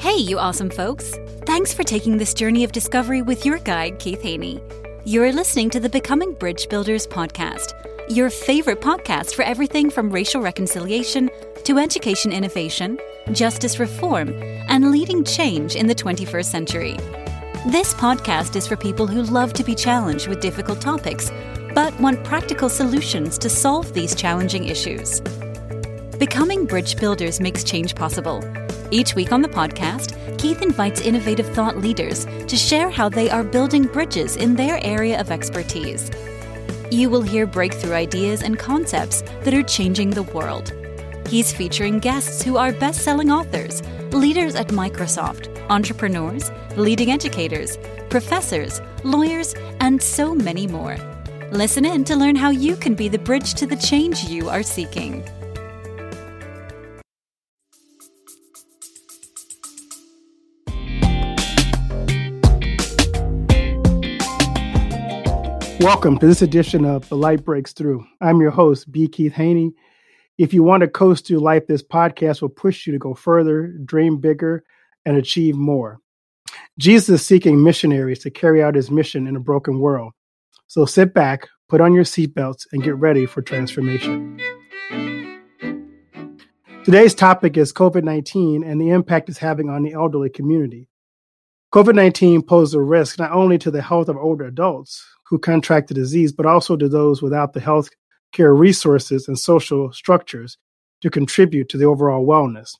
Hey, you awesome folks! Thanks for taking this journey of discovery with your guide, Keith Haney. You're listening to the Becoming Bridge Builders podcast, your favorite podcast for everything from racial reconciliation to education innovation, justice reform, and leading change in the 21st century. This podcast is for people who love to be challenged with difficult topics, but want practical solutions to solve these challenging issues. Becoming Bridge Builders makes change possible. Each week on the podcast, Keith invites innovative thought leaders to share how they are building bridges in their area of expertise. You will hear breakthrough ideas and concepts that are changing the world. He's featuring guests who are best selling authors, leaders at Microsoft, entrepreneurs, leading educators, professors, lawyers, and so many more. Listen in to learn how you can be the bridge to the change you are seeking. Welcome to this edition of The Light Breaks Through. I'm your host, B. Keith Haney. If you want to coast through life, this podcast will push you to go further, dream bigger, and achieve more. Jesus is seeking missionaries to carry out his mission in a broken world. So sit back, put on your seatbelts, and get ready for transformation. Today's topic is COVID 19 and the impact it's having on the elderly community. COVID 19 poses a risk not only to the health of older adults, who contract the disease, but also to those without the health care resources and social structures to contribute to the overall wellness.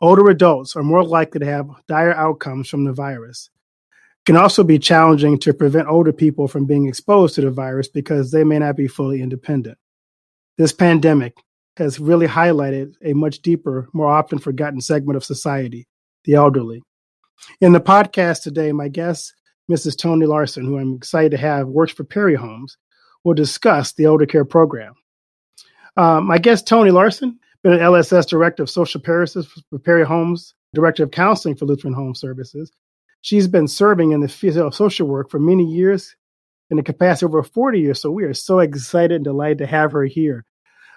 Older adults are more likely to have dire outcomes from the virus. It can also be challenging to prevent older people from being exposed to the virus because they may not be fully independent. This pandemic has really highlighted a much deeper, more often forgotten segment of society, the elderly. In the podcast today, my guest Mrs. Toni Larson, who I'm excited to have, works for Perry Homes, will discuss the elder care program. Um, my guest, Toni Larson, been an LSS Director of Social Services for Perry Homes, Director of Counseling for Lutheran Home Services. She's been serving in the field of social work for many years in the capacity over 40 years. So we are so excited and delighted to have her here.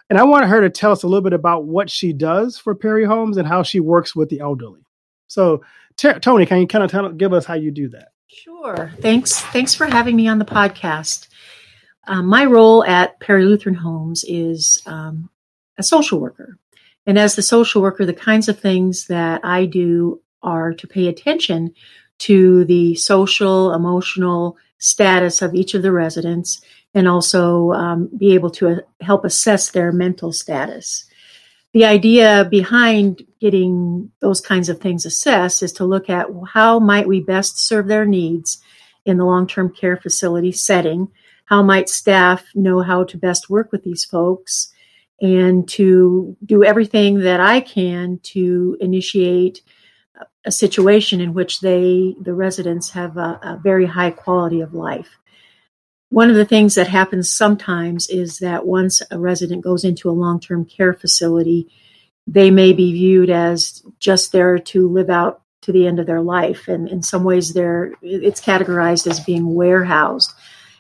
And I want her to tell us a little bit about what she does for Perry Homes and how she works with the elderly. So, T- Toni, can you kind of tell, give us how you do that? Sure. Thanks. Thanks for having me on the podcast. Um, my role at Perry Lutheran Homes is um, a social worker. And as the social worker, the kinds of things that I do are to pay attention to the social, emotional status of each of the residents and also um, be able to uh, help assess their mental status the idea behind getting those kinds of things assessed is to look at how might we best serve their needs in the long-term care facility setting how might staff know how to best work with these folks and to do everything that i can to initiate a situation in which they the residents have a, a very high quality of life one of the things that happens sometimes is that once a resident goes into a long term care facility, they may be viewed as just there to live out to the end of their life. And in some ways, they're, it's categorized as being warehoused.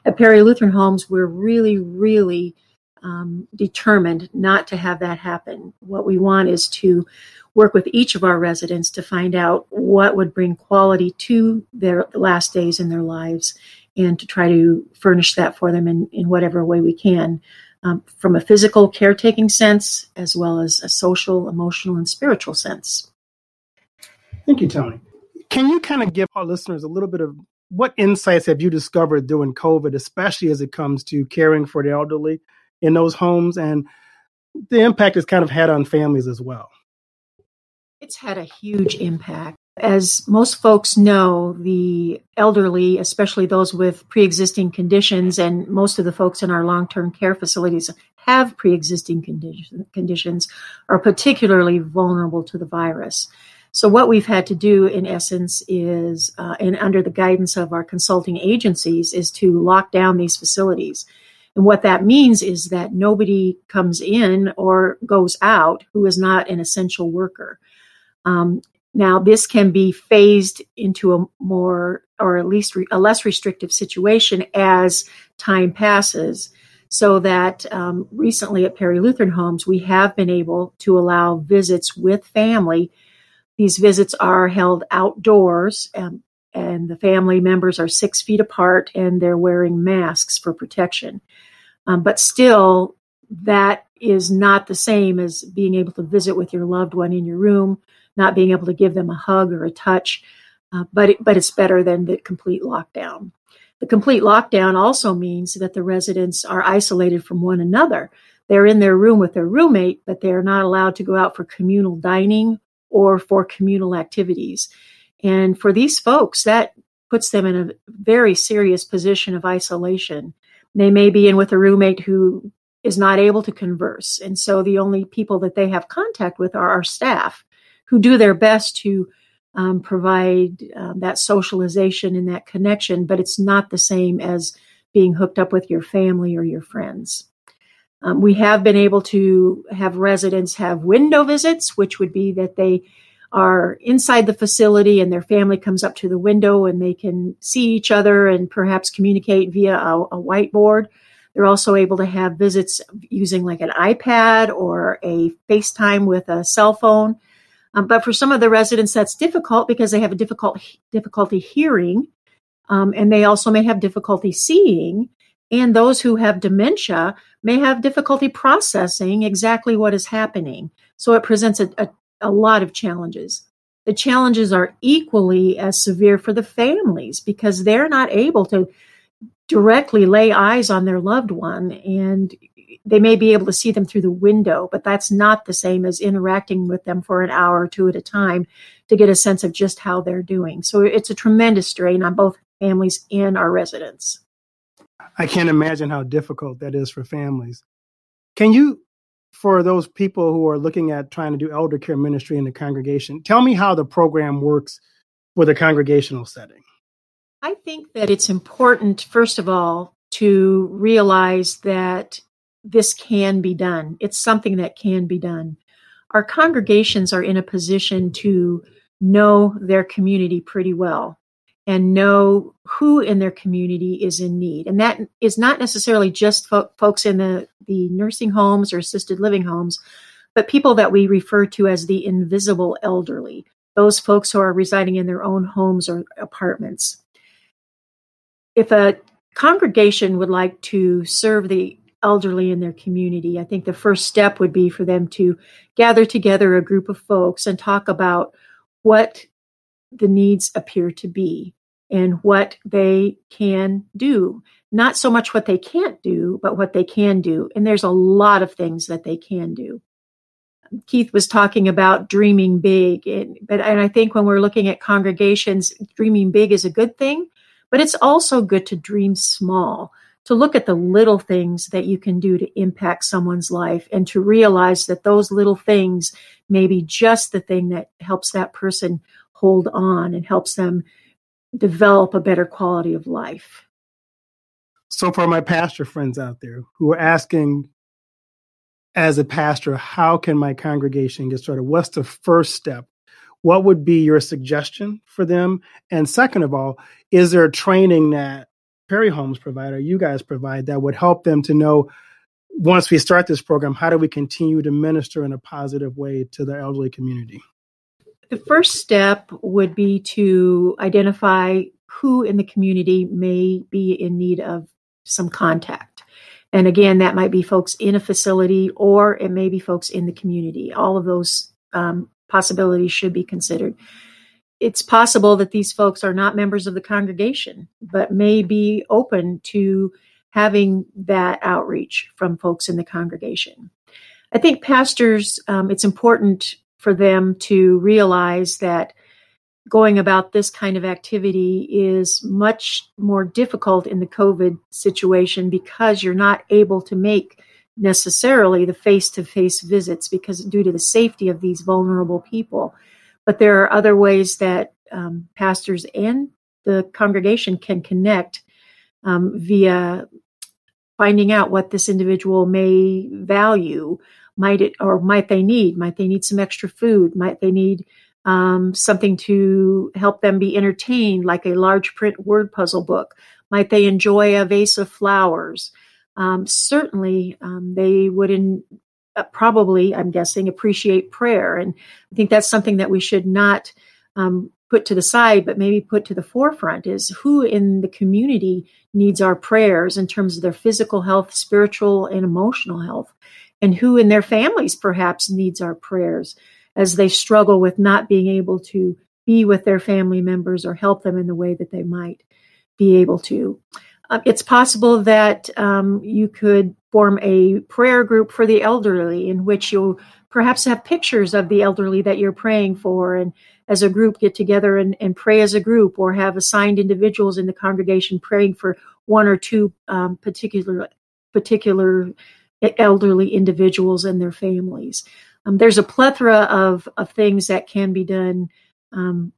At Perry Lutheran Homes, we're really, really um, determined not to have that happen. What we want is to work with each of our residents to find out what would bring quality to their last days in their lives and to try to furnish that for them in, in whatever way we can, um, from a physical caretaking sense as well as a social, emotional, and spiritual sense. Thank you, Toni. Can you kind of give our listeners a little bit of what insights have you discovered during COVID, especially as it comes to caring for the elderly in those homes and the impact it's kind of had on families as well? It's had a huge impact. As most folks know, the elderly, especially those with pre existing conditions, and most of the folks in our long term care facilities have pre existing condition, conditions, are particularly vulnerable to the virus. So, what we've had to do, in essence, is, uh, and under the guidance of our consulting agencies, is to lock down these facilities. And what that means is that nobody comes in or goes out who is not an essential worker. Um, now, this can be phased into a more, or at least re- a less restrictive situation as time passes. So that um, recently at Perry Lutheran Homes, we have been able to allow visits with family These visits are held outdoors, um, and the family members are six feet apart and they're wearing masks for protection. Um, but still, that is not the same as being able to visit with your loved one in your room, not being able to give them a hug or a touch. Uh, but it, but it's better than the complete lockdown. The complete lockdown also means that the residents are isolated from one another. They're in their room with their roommate, but they're not allowed to go out for communal dining or for communal activities. And for these folks, that puts them in a very serious position of isolation. They may be in with a roommate who is not able to converse. And so the only people that they have contact with are our staff who do their best to um, provide um, that socialization and that connection, but it's not the same as being hooked up with your family or your friends. Um, we have been able to have residents have window visits, which would be that they are inside the facility and their family comes up to the window and they can see each other and perhaps communicate via a, a whiteboard. They're also able to have visits using like an iPad or a FaceTime with a cell phone. Um, but for some of the residents, that's difficult because they have a difficult difficulty hearing, um, and they also may have difficulty seeing. And those who have dementia may have difficulty processing exactly what is happening. So it presents a, a a lot of challenges. The challenges are equally as severe for the families because they're not able to directly lay eyes on their loved one and they may be able to see them through the window, but that's not the same as interacting with them for an hour or two at a time to get a sense of just how they're doing. So it's a tremendous strain on both families and our residents. I can't imagine how difficult that is for families. Can you for those people who are looking at trying to do elder care ministry in the congregation, tell me how the program works with a congregational setting. I think that it's important, first of all, to realize that this can be done. It's something that can be done. Our congregations are in a position to know their community pretty well and know who in their community is in need. And that is not necessarily just fo- folks in the, the nursing homes or assisted living homes, but people that we refer to as the invisible elderly, those folks who are residing in their own homes or apartments. If a congregation would like to serve the elderly in their community, I think the first step would be for them to gather together a group of folks and talk about what the needs appear to be and what they can do. Not so much what they can't do, but what they can do. And there's a lot of things that they can do. Keith was talking about dreaming big, and, but and I think when we're looking at congregations, dreaming big is a good thing, but it's also good to dream small, to look at the little things that you can do to impact someone's life, and to realize that those little things may be just the thing that helps that person hold on and helps them develop a better quality of life. So, for my pastor friends out there who are asking, as a pastor, how can my congregation get started? What's the first step? What would be your suggestion for them? And second of all, is there a training that Perry Homes provide or you guys provide that would help them to know once we start this program, how do we continue to minister in a positive way to the elderly community? The first step would be to identify who in the community may be in need of some contact. And again, that might be folks in a facility or it may be folks in the community. All of those um, possibilities should be considered. It's possible that these folks are not members of the congregation, but may be open to having that outreach from folks in the congregation. I think pastors, um, it's important for them to realize that going about this kind of activity is much more difficult in the COVID situation because you're not able to make necessarily the face to face visits because due to the safety of these vulnerable people. But there are other ways that um, pastors and the congregation can connect um, via finding out what this individual may value. Might it or might they need? Might they need some extra food? Might they need um, something to help them be entertained like a large print word puzzle book? Might they enjoy a vase of flowers? Um, certainly um, they would in, probably, I'm guessing, appreciate prayer. And I think that's something that we should not um, put to the side, but maybe put to the forefront is who in the community needs our prayers in terms of their physical health, spiritual, and emotional health, and who in their families perhaps needs our prayers as they struggle with not being able to be with their family members or help them in the way that they might be able to. Uh, it's possible that um, you could form a prayer group for the elderly in which you'll perhaps have pictures of the elderly that you're praying for and as a group get together and, and pray as a group or have assigned individuals in the congregation praying for one or two um, particular particular elderly individuals and their families. Um, there's a plethora of, of things that can be done um,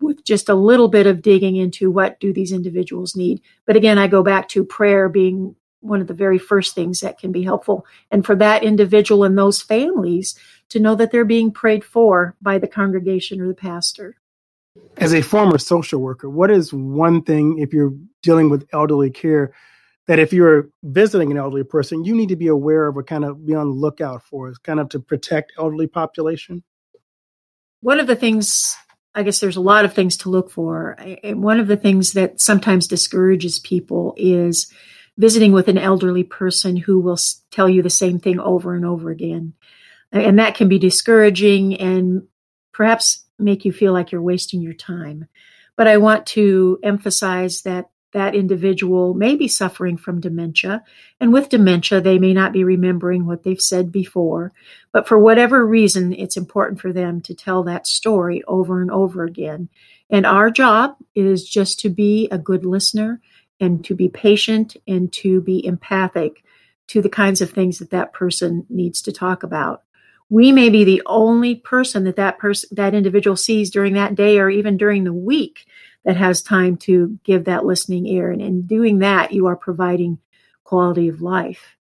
with just a little bit of digging into what do these individuals need. But again, I go back to prayer being one of the very first things that can be helpful. And for that individual and those families to know that they're being prayed for by the congregation or the pastor. As a former social worker, what is one thing if you're dealing with elderly care that if you're visiting an elderly person, you need to be aware of or kind of be on the lookout for, is kind of to protect elderly population? One of the things I guess there's a lot of things to look for. And one of the things that sometimes discourages people is visiting with an elderly person who will tell you the same thing over and over again. And that can be discouraging and perhaps make you feel like you're wasting your time. But I want to emphasize that that individual may be suffering from dementia. And with dementia, they may not be remembering what they've said before. But for whatever reason, it's important for them to tell that story over and over again. And our job is just to be a good listener and to be patient and to be empathic to the kinds of things that that person needs to talk about. We may be the only person that that person, that individual sees during that day or even during the week that has time to give that listening ear. And in doing that, you are providing quality of life.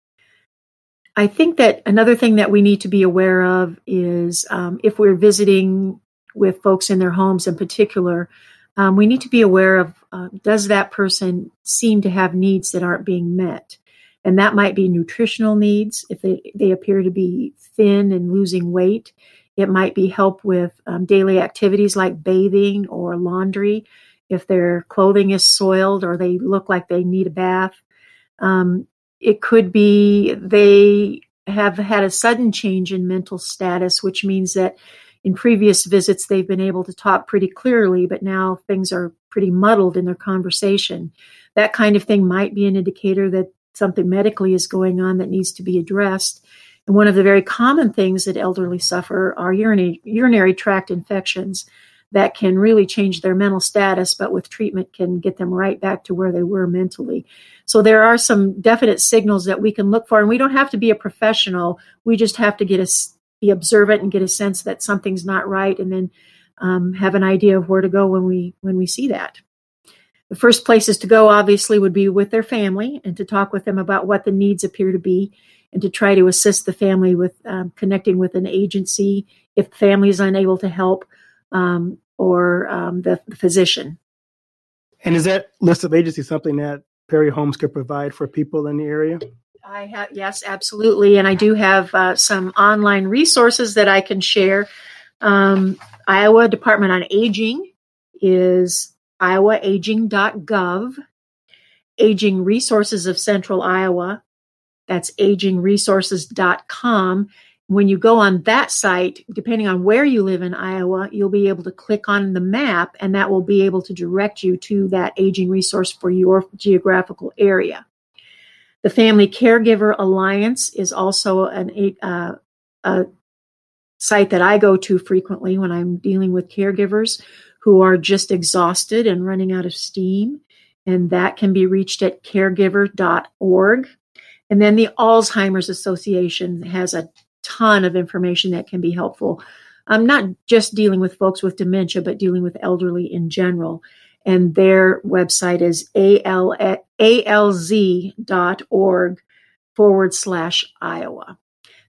I think that another thing that we need to be aware of is um, if we're visiting with folks in their homes in particular, um, we need to be aware of uh, does that person seem to have needs that aren't being met? And that might be nutritional needs if they, they appear to be thin and losing weight. It might be help with um, daily activities like bathing or laundry if their clothing is soiled or they look like they need a bath. Um, it could be they have had a sudden change in mental status, which means that in previous visits they've been able to talk pretty clearly, but now things are pretty muddled in their conversation. That kind of thing might be an indicator that something medically is going on that needs to be addressed. And one of the very common things that elderly suffer are urinary, urinary tract infections that can really change their mental status, but with treatment can get them right back to where they were mentally. So there are some definite signals that we can look for, and we don't have to be a professional. We just have to get a, be observant and get a sense that something's not right, and then um, have an idea of where to go when we when we see that. The first places to go, obviously, would be with their family and to talk with them about what the needs appear to be, and to try to assist the family with um, connecting with an agency if the family is unable to help. Um, or um, the, the, physician. And is that list of agencies something that Perry Homes could provide for people in the area? I have yes, absolutely, and I do have uh, some online resources that I can share. Um, Iowa Department on Aging is iowaaging.gov. Aging Resources of Central Iowa, that's agingresources.com when you go on that site, depending on where you live in Iowa, you'll be able to click on the map and that will be able to direct you to that aging resource for your geographical area. The Family Caregiver Alliance is also an, uh, a site that I go to frequently when I'm dealing with caregivers who are just exhausted and running out of steam. And that can be reached at caregiver.org. And then the Alzheimer's Association has a ton of information that can be helpful. I'm not just dealing with folks with dementia, but dealing with elderly in general. And their website is al, alz.org forward slash Iowa.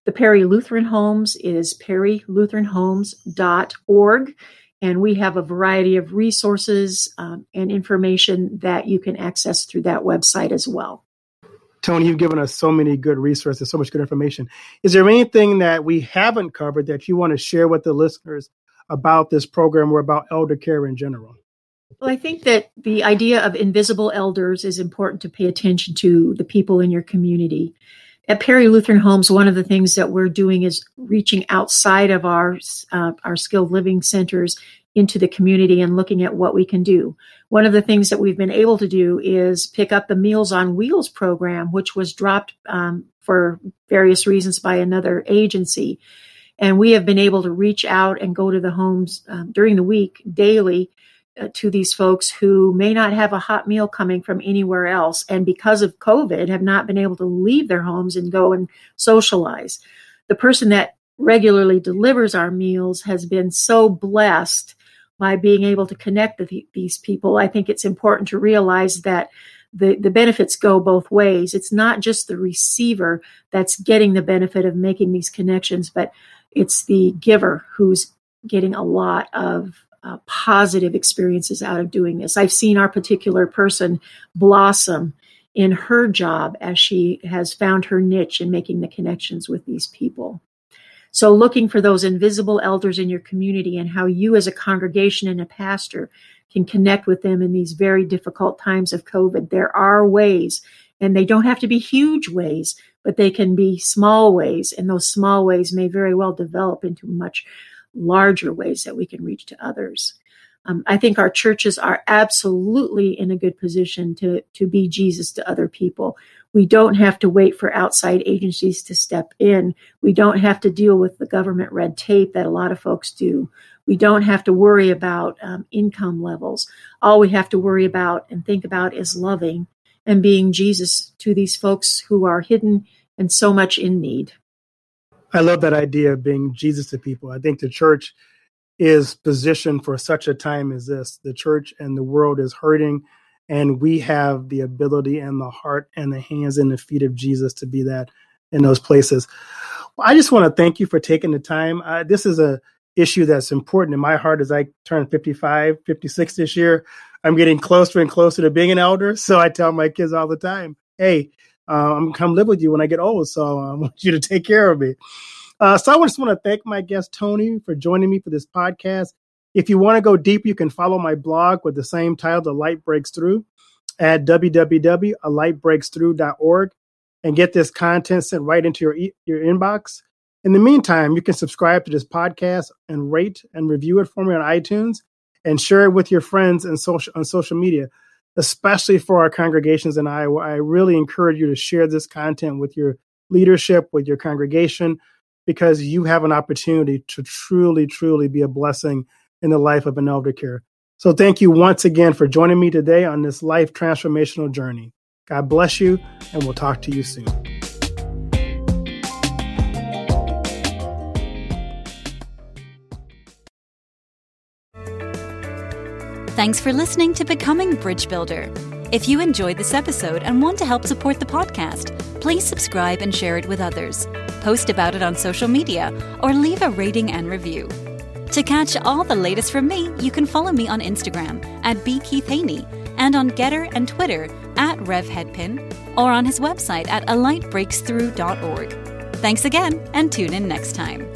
The Perry Lutheran Homes is perrylutheranhomes.org. And we have a variety of resources um, and information that you can access through that website as well. Toni, you've given us so many good resources, so much good information. Is there anything that we haven't covered that you want to share with the listeners about this program or about elder care in general? Well, I think that the idea of invisible elders is important to pay attention to the people in your community. At Perry Lutheran Homes, one of the things that we're doing is reaching outside of our uh, our skilled living centers into the community and looking at what we can do. One of the things that we've been able to do is pick up the Meals on Wheels program, which was dropped um, for various reasons by another agency. And we have been able to reach out and go to the homes um, during the week daily uh, to these folks who may not have a hot meal coming from anywhere else. And because of COVID, have not been able to leave their homes and go and socialize. The person that regularly delivers our meals has been so blessed by being able to connect with these people. I think it's important to realize that the, the benefits go both ways. It's not just the receiver that's getting the benefit of making these connections, but it's the giver who's getting a lot of uh, positive experiences out of doing this. I've seen our particular person blossom in her job as she has found her niche in making the connections with these people. So, looking for those invisible elders in your community and how you, as a congregation and a pastor, can connect with them in these very difficult times of COVID. There are ways, and they don't have to be huge ways, but they can be small ways. And those small ways may very well develop into much larger ways that we can reach to others. Um, I think our churches are absolutely in a good position to, to be Jesus to other people. We don't have to wait for outside agencies to step in. We don't have to deal with the government red tape that a lot of folks do. We don't have to worry about um, income levels. All we have to worry about and think about is loving and being Jesus to these folks who are hidden and so much in need. I love that idea of being Jesus to people. I think the church is positioned for such a time as this. The church and the world is hurting and we have the ability and the heart and the hands and the feet of Jesus to be that in those places. Well, I just want to thank you for taking the time. Uh, this is a issue that's important in my heart as I turn 55, 56 this year. I'm getting closer and closer to being an elder. So I tell my kids all the time, hey, uh, I'm come live with you when I get old. So I want you to take care of me. Uh, so I just want to thank my guest, Toni, for joining me for this podcast. If you want to go deep, you can follow my blog with the same title, The Light Breaks Through, at www.alightbreaksthrough.org and get this content sent right into your, your inbox. In the meantime, you can subscribe to this podcast and rate and review it for me on iTunes and share it with your friends and social on social media, especially for our congregations in Iowa. I really encourage you to share this content with your leadership, with your congregation, because you have an opportunity to truly, truly be a blessing in the life of an elder care. So thank you once again for joining me today on this life transformational journey. God bless you, and we'll talk to you soon. Thanks for listening to Becoming Bridge Builder. If you enjoyed this episode and want to help support the podcast, please subscribe and share it with others. Post about it on social media or leave a rating and review. To catch all the latest from me, you can follow me on Instagram at bkeithhaney and on Gettr and Twitter at RevHeadpin or on his website at alightbreaksthrough.org. Thanks again and tune in next time.